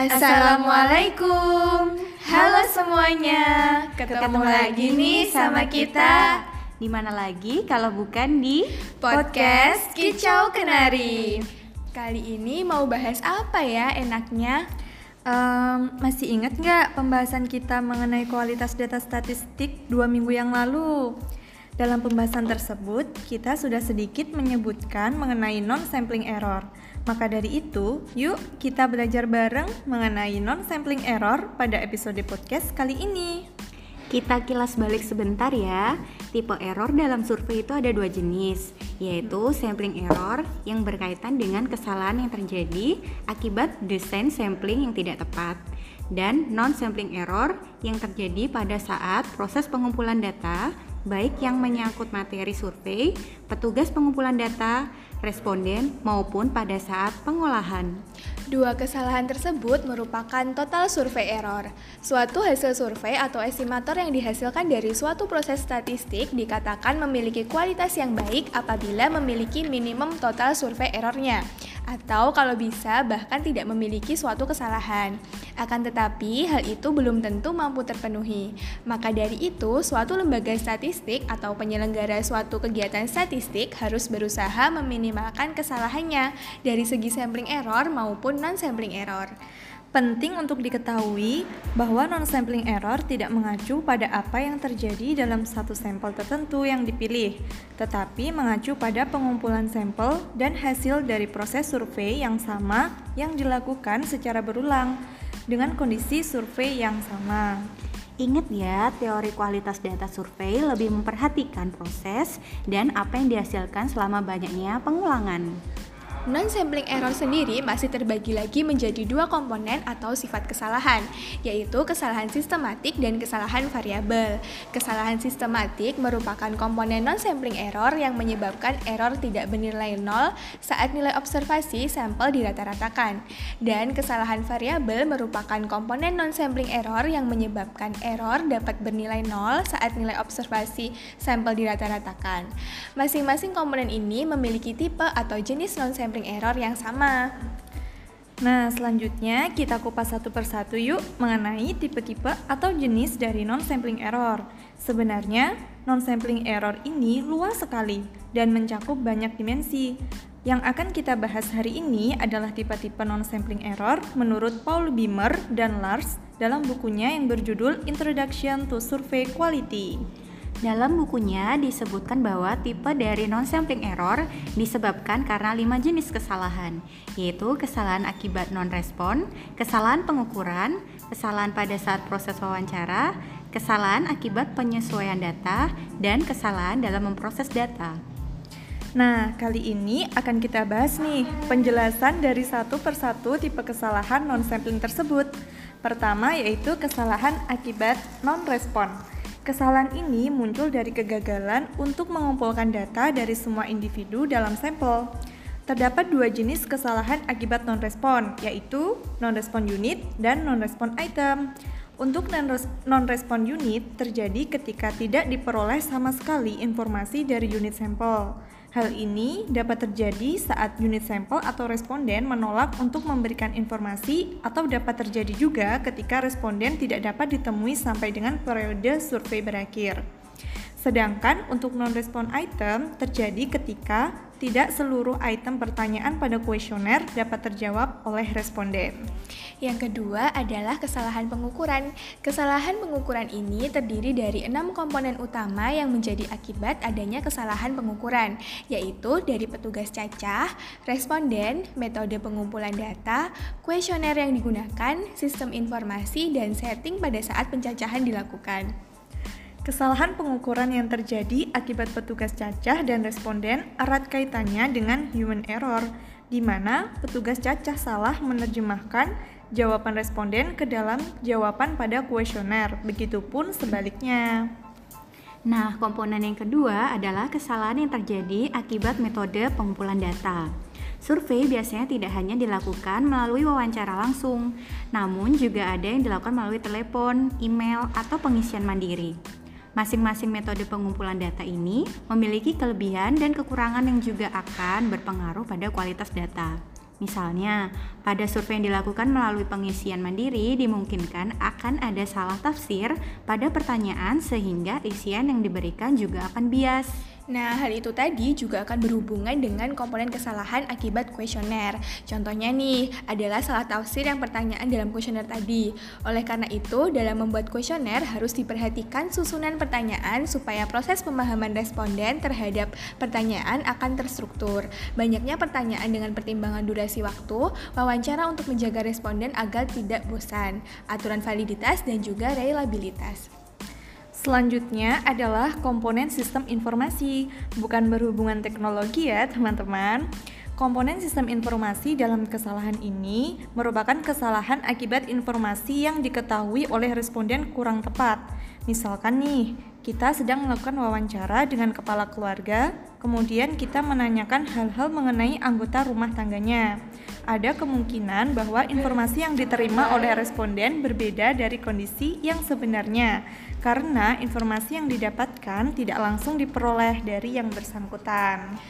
Assalamualaikum Halo semuanya Ketemu lagi nih sama kita Di mana lagi kalau bukan di Podcast Kicau Kenari Kali ini mau bahas apa ya enaknya? Um, masih ingat nggak pembahasan kita mengenai kualitas data statistik dua minggu yang lalu? Dalam pembahasan tersebut, kita sudah sedikit menyebutkan mengenai non-sampling error. Maka dari itu, yuk kita belajar bareng mengenai non-sampling error pada episode podcast kali ini. Kita kilas balik sebentar ya. Tipe error dalam survei itu ada dua jenis, yaitu sampling error yang berkaitan dengan kesalahan yang terjadi akibat desain sampling yang tidak tepat dan non-sampling error yang terjadi pada saat proses pengumpulan data baik yang menyangkut materi survei, petugas pengumpulan data, responden, maupun pada saat pengolahan. Dua kesalahan tersebut merupakan total survei error. Suatu hasil survei atau estimator yang dihasilkan dari suatu proses statistik dikatakan memiliki kualitas yang baik apabila memiliki minimum total survei errornya atau kalau bisa bahkan tidak memiliki suatu kesalahan. Akan tetapi, hal itu belum tentu mampu terpenuhi. Maka dari itu, suatu lembaga statistik atau penyelenggara suatu kegiatan statistik harus berusaha meminimalkan kesalahannya dari segi sampling error maupun non-sampling error. Penting untuk diketahui bahwa non-sampling error tidak mengacu pada apa yang terjadi dalam satu sampel tertentu yang dipilih, tetapi mengacu pada pengumpulan sampel dan hasil dari proses survei yang sama yang dilakukan secara berulang dengan kondisi survei yang sama. Ingat ya, teori kualitas data survei lebih memperhatikan proses dan apa yang dihasilkan selama banyaknya pengulangan. Non-sampling error sendiri masih terbagi lagi menjadi dua komponen atau sifat kesalahan, yaitu kesalahan sistematik dan kesalahan variabel. Kesalahan sistematik merupakan komponen non-sampling error yang menyebabkan error tidak bernilai nol saat nilai observasi sampel dirata-ratakan. Dan kesalahan variabel merupakan komponen non-sampling error yang menyebabkan error dapat bernilai nol saat nilai observasi sampel dirata-ratakan. Masing-masing komponen ini memiliki tipe atau jenis non-sampling sampling error yang sama. Nah, selanjutnya kita kupas satu persatu yuk mengenai tipe-tipe atau jenis dari non-sampling error. Sebenarnya, non-sampling error ini luas sekali dan mencakup banyak dimensi. Yang akan kita bahas hari ini adalah tipe-tipe non-sampling error menurut Paul Beamer dan Lars dalam bukunya yang berjudul Introduction to Survey Quality. Dalam bukunya disebutkan bahwa tipe dari non-sampling error disebabkan karena lima jenis kesalahan, yaitu kesalahan akibat non-respon, kesalahan pengukuran, kesalahan pada saat proses wawancara, kesalahan akibat penyesuaian data, dan kesalahan dalam memproses data. Nah, kali ini akan kita bahas nih penjelasan dari satu persatu tipe kesalahan non-sampling tersebut. Pertama yaitu kesalahan akibat non-respon. Kesalahan ini muncul dari kegagalan untuk mengumpulkan data dari semua individu dalam sampel. Terdapat dua jenis kesalahan akibat non-respon, yaitu non-respon unit dan non-respon item. Untuk non-respon unit terjadi ketika tidak diperoleh sama sekali informasi dari unit sampel. Hal ini dapat terjadi saat unit sampel atau responden menolak untuk memberikan informasi atau dapat terjadi juga ketika responden tidak dapat ditemui sampai dengan periode survei berakhir. Sedangkan untuk non-respon item terjadi ketika tidak seluruh item pertanyaan pada kuesioner dapat terjawab oleh responden. Yang kedua adalah kesalahan pengukuran. Kesalahan pengukuran ini terdiri dari enam komponen utama yang menjadi akibat adanya kesalahan pengukuran, yaitu dari petugas cacah, responden, metode pengumpulan data, kuesioner yang digunakan, sistem informasi, dan setting pada saat pencacahan dilakukan. Kesalahan pengukuran yang terjadi akibat petugas cacah dan responden erat kaitannya dengan human error, di mana petugas cacah salah menerjemahkan jawaban responden ke dalam jawaban pada kuesioner, begitupun sebaliknya. Nah, komponen yang kedua adalah kesalahan yang terjadi akibat metode pengumpulan data. Survei biasanya tidak hanya dilakukan melalui wawancara langsung, namun juga ada yang dilakukan melalui telepon, email, atau pengisian mandiri. Masing-masing metode pengumpulan data ini memiliki kelebihan dan kekurangan yang juga akan berpengaruh pada kualitas data. Misalnya, pada survei yang dilakukan melalui pengisian mandiri dimungkinkan akan ada salah tafsir pada pertanyaan sehingga isian yang diberikan juga akan bias. Nah, hal itu tadi juga akan berhubungan dengan komponen kesalahan akibat kuesioner. Contohnya nih, adalah salah tafsir yang pertanyaan dalam kuesioner tadi. Oleh karena itu, dalam membuat kuesioner harus diperhatikan susunan pertanyaan supaya proses pemahaman responden terhadap pertanyaan akan terstruktur. Banyaknya pertanyaan dengan pertimbangan durasi waktu, wawancara untuk menjaga responden agar tidak bosan, aturan validitas dan juga reliabilitas. Selanjutnya adalah komponen sistem informasi, bukan berhubungan teknologi ya teman-teman. Komponen sistem informasi dalam kesalahan ini merupakan kesalahan akibat informasi yang diketahui oleh responden kurang tepat. Misalkan nih, kita sedang melakukan wawancara dengan kepala keluarga, kemudian kita menanyakan hal-hal mengenai anggota rumah tangganya. Ada kemungkinan bahwa informasi yang diterima oleh responden berbeda dari kondisi yang sebenarnya karena informasi yang didapatkan tidak langsung diperoleh dari yang bersangkutan.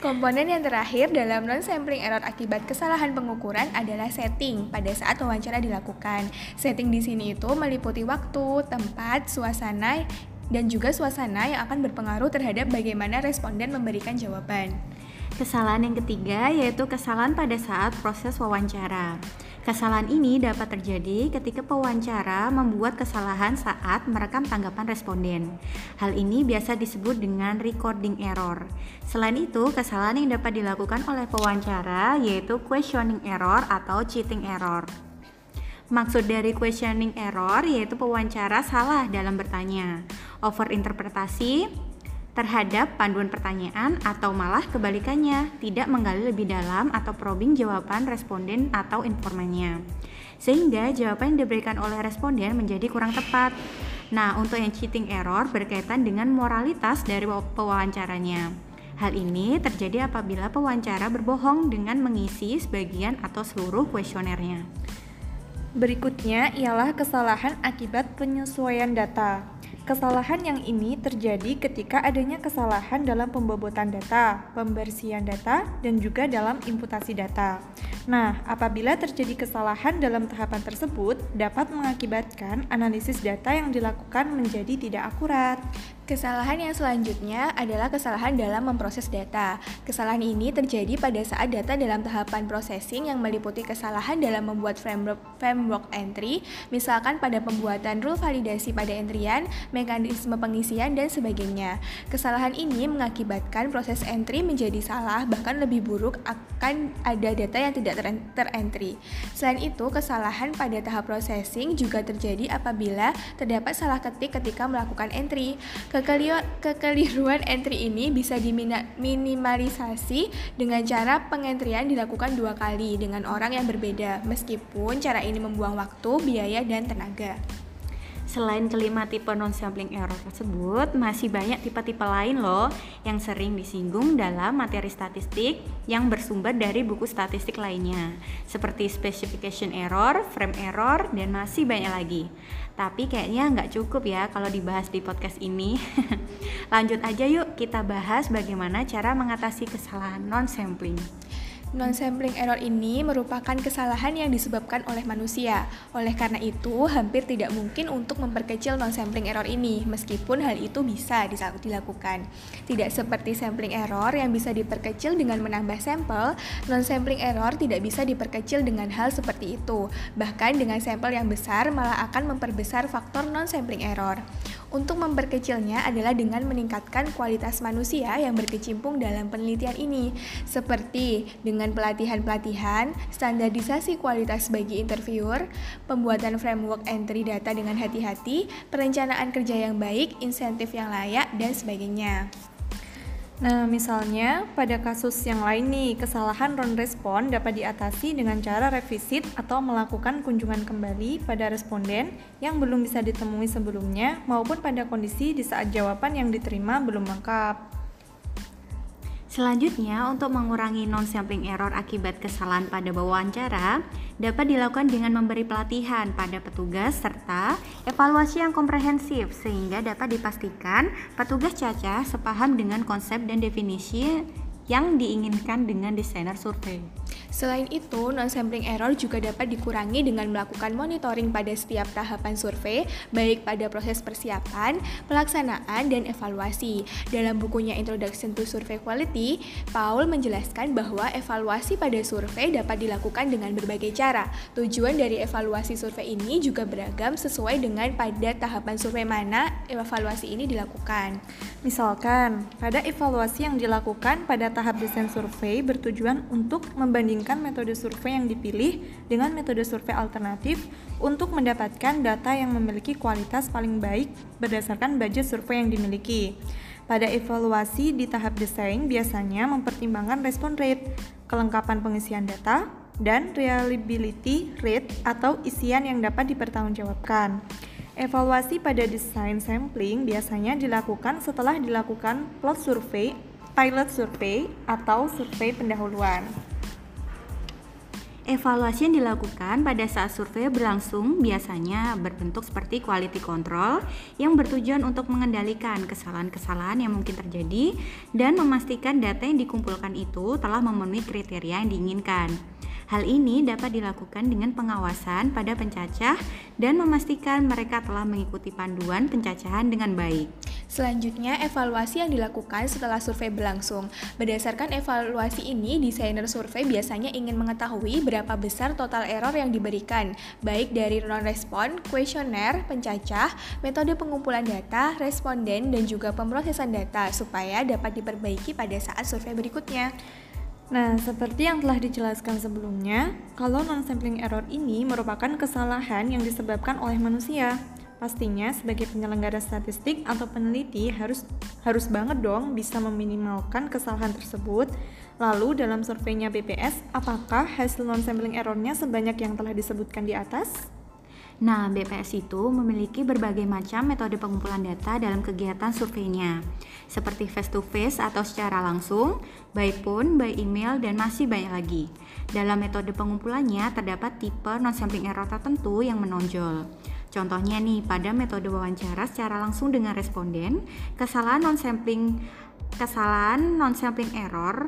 Komponen yang terakhir dalam non-sampling error akibat kesalahan pengukuran adalah setting pada saat wawancara dilakukan. Setting di sini itu meliputi waktu, tempat, suasana, dan juga suasana yang akan berpengaruh terhadap bagaimana responden memberikan jawaban. Kesalahan yang ketiga yaitu kesalahan pada saat proses wawancara. Kesalahan ini dapat terjadi ketika pewawancara membuat kesalahan saat merekam tanggapan responden. Hal ini biasa disebut dengan recording error. Selain itu, kesalahan yang dapat dilakukan oleh pewawancara yaitu questioning error atau cheating error. Maksud dari questioning error yaitu pewawancara salah dalam bertanya, overinterpretasi, terhadap panduan pertanyaan atau malah kebalikannya, tidak menggali lebih dalam atau probing jawaban responden atau informannya. Sehingga jawaban yang diberikan oleh responden menjadi kurang tepat. Nah, untuk yang cheating error berkaitan dengan moralitas dari pewawancaranya. Hal ini terjadi apabila pewawancara berbohong dengan mengisi sebagian atau seluruh kuesionernya. Berikutnya ialah kesalahan akibat penyesuaian data. Kesalahan yang ini terjadi ketika adanya kesalahan dalam pembobotan data, pembersihan data, dan juga dalam imputasi data. Nah, apabila terjadi kesalahan dalam tahapan tersebut, dapat mengakibatkan analisis data yang dilakukan menjadi tidak akurat. Kesalahan yang selanjutnya adalah kesalahan dalam memproses data. Kesalahan ini terjadi pada saat data dalam tahapan processing yang meliputi kesalahan dalam membuat framework, framework entry, misalkan pada pembuatan rule validasi pada entryan, mekanisme pengisian, dan sebagainya. Kesalahan ini mengakibatkan proses entry menjadi salah, bahkan lebih buruk akan ada data yang tidak terentry. Selain itu, kesalahan pada tahap processing juga terjadi apabila terdapat salah ketik ketika melakukan entry. Kekeliruan entry ini bisa diminimalisasi dengan cara pengentrian dilakukan dua kali dengan orang yang berbeda, meskipun cara ini membuang waktu, biaya, dan tenaga. Selain kelima tipe non-sampling error tersebut, masih banyak tipe-tipe lain loh yang sering disinggung dalam materi statistik yang bersumber dari buku statistik lainnya, seperti specification error, frame error, dan masih banyak lagi. Tapi kayaknya nggak cukup ya kalau dibahas di podcast ini. Lanjut aja yuk kita bahas bagaimana cara mengatasi kesalahan non-sampling. Non-sampling error ini merupakan kesalahan yang disebabkan oleh manusia. Oleh karena itu, hampir tidak mungkin untuk memperkecil non-sampling error ini, meskipun hal itu bisa dilakukan. Tidak seperti sampling error yang bisa diperkecil dengan menambah sampel, non-sampling error tidak bisa diperkecil dengan hal seperti itu. Bahkan dengan sampel yang besar malah akan memperbesar faktor non-sampling error. Untuk memperkecilnya adalah dengan meningkatkan kualitas manusia yang berkecimpung dalam penelitian ini, seperti dengan pelatihan-pelatihan, standarisasi kualitas bagi interviewer, pembuatan framework entry data dengan hati-hati, perencanaan kerja yang baik, insentif yang layak, dan sebagainya. Nah, misalnya pada kasus yang lain nih, kesalahan non respon dapat diatasi dengan cara revisit atau melakukan kunjungan kembali pada responden yang belum bisa ditemui sebelumnya maupun pada kondisi di saat jawaban yang diterima belum lengkap. Selanjutnya, untuk mengurangi non-sampling error akibat kesalahan pada wawancara, dapat dilakukan dengan memberi pelatihan pada petugas serta evaluasi yang komprehensif sehingga dapat dipastikan petugas caca sepaham dengan konsep dan definisi yang diinginkan dengan desainer survei. Selain itu, non-sampling error juga dapat dikurangi dengan melakukan monitoring pada setiap tahapan survei, baik pada proses persiapan, pelaksanaan, dan evaluasi. Dalam bukunya Introduction to Survey Quality, Paul menjelaskan bahwa evaluasi pada survei dapat dilakukan dengan berbagai cara. Tujuan dari evaluasi survei ini juga beragam sesuai dengan pada tahapan survei mana evaluasi ini dilakukan. Misalkan, pada evaluasi yang dilakukan pada tahap desain survei bertujuan untuk membandingkan membandingkan metode survei yang dipilih dengan metode survei alternatif untuk mendapatkan data yang memiliki kualitas paling baik berdasarkan budget survei yang dimiliki. Pada evaluasi di tahap desain biasanya mempertimbangkan respon rate, kelengkapan pengisian data, dan reliability rate atau isian yang dapat dipertanggungjawabkan. Evaluasi pada desain sampling biasanya dilakukan setelah dilakukan plot survei, pilot survey, atau survei pendahuluan. Evaluasi yang dilakukan pada saat survei berlangsung biasanya berbentuk seperti quality control yang bertujuan untuk mengendalikan kesalahan-kesalahan yang mungkin terjadi dan memastikan data yang dikumpulkan itu telah memenuhi kriteria yang diinginkan. Hal ini dapat dilakukan dengan pengawasan pada pencacah dan memastikan mereka telah mengikuti panduan pencacahan dengan baik. Selanjutnya, evaluasi yang dilakukan setelah survei berlangsung. Berdasarkan evaluasi ini, desainer survei biasanya ingin mengetahui berapa besar total error yang diberikan, baik dari non-respon, kuesioner, pencacah, metode pengumpulan data, responden, dan juga pemrosesan data supaya dapat diperbaiki pada saat survei berikutnya. Nah, seperti yang telah dijelaskan sebelumnya, kalau non-sampling error ini merupakan kesalahan yang disebabkan oleh manusia. Pastinya sebagai penyelenggara statistik atau peneliti harus harus banget dong bisa meminimalkan kesalahan tersebut. Lalu dalam surveinya BPS, apakah hasil non-sampling errornya sebanyak yang telah disebutkan di atas? Nah, BPS itu memiliki berbagai macam metode pengumpulan data dalam kegiatan surveinya, seperti face-to-face atau secara langsung, by phone, by email, dan masih banyak lagi. Dalam metode pengumpulannya terdapat tipe non-sampling error tertentu yang menonjol. Contohnya nih, pada metode wawancara secara langsung dengan responden, kesalahan non-sampling kesalahan non-sampling error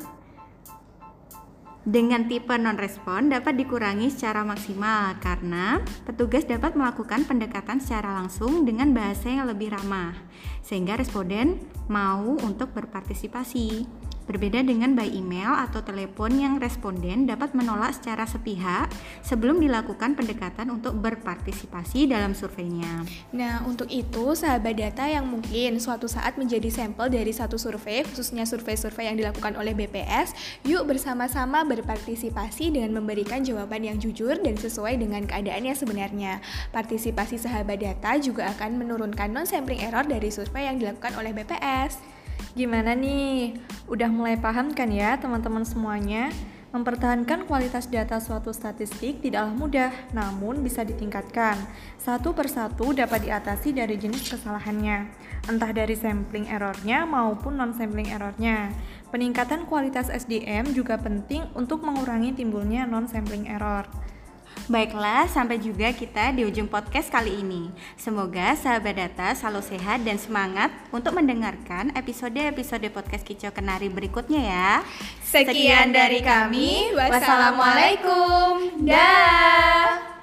dengan tipe non-respon dapat dikurangi secara maksimal karena petugas dapat melakukan pendekatan secara langsung dengan bahasa yang lebih ramah, sehingga responden mau untuk berpartisipasi. Berbeda dengan by email atau telepon yang responden dapat menolak secara sepihak sebelum dilakukan pendekatan untuk berpartisipasi dalam surveinya. Nah, untuk itu sahabat data yang mungkin suatu saat menjadi sampel dari satu survei, khususnya survei-survei yang dilakukan oleh BPS, yuk bersama-sama berpartisipasi dengan memberikan jawaban yang jujur dan sesuai dengan keadaan yang sebenarnya. Partisipasi sahabat data juga akan menurunkan non-sampling error dari survei yang dilakukan oleh BPS. Gimana nih? Udah mulai paham kan ya teman-teman semuanya? Mempertahankan kualitas data suatu statistik tidaklah mudah, namun bisa ditingkatkan. Satu persatu dapat diatasi dari jenis kesalahannya, entah dari sampling errornya maupun non-sampling errornya. Peningkatan kualitas SDM juga penting untuk mengurangi timbulnya non-sampling error. Baiklah, sampai juga kita di ujung podcast kali ini. Semoga sahabat data selalu sehat dan semangat untuk mendengarkan episode-episode podcast Kicau Kenari berikutnya ya. Sekian dari kami. Wassalamualaikum. Dah.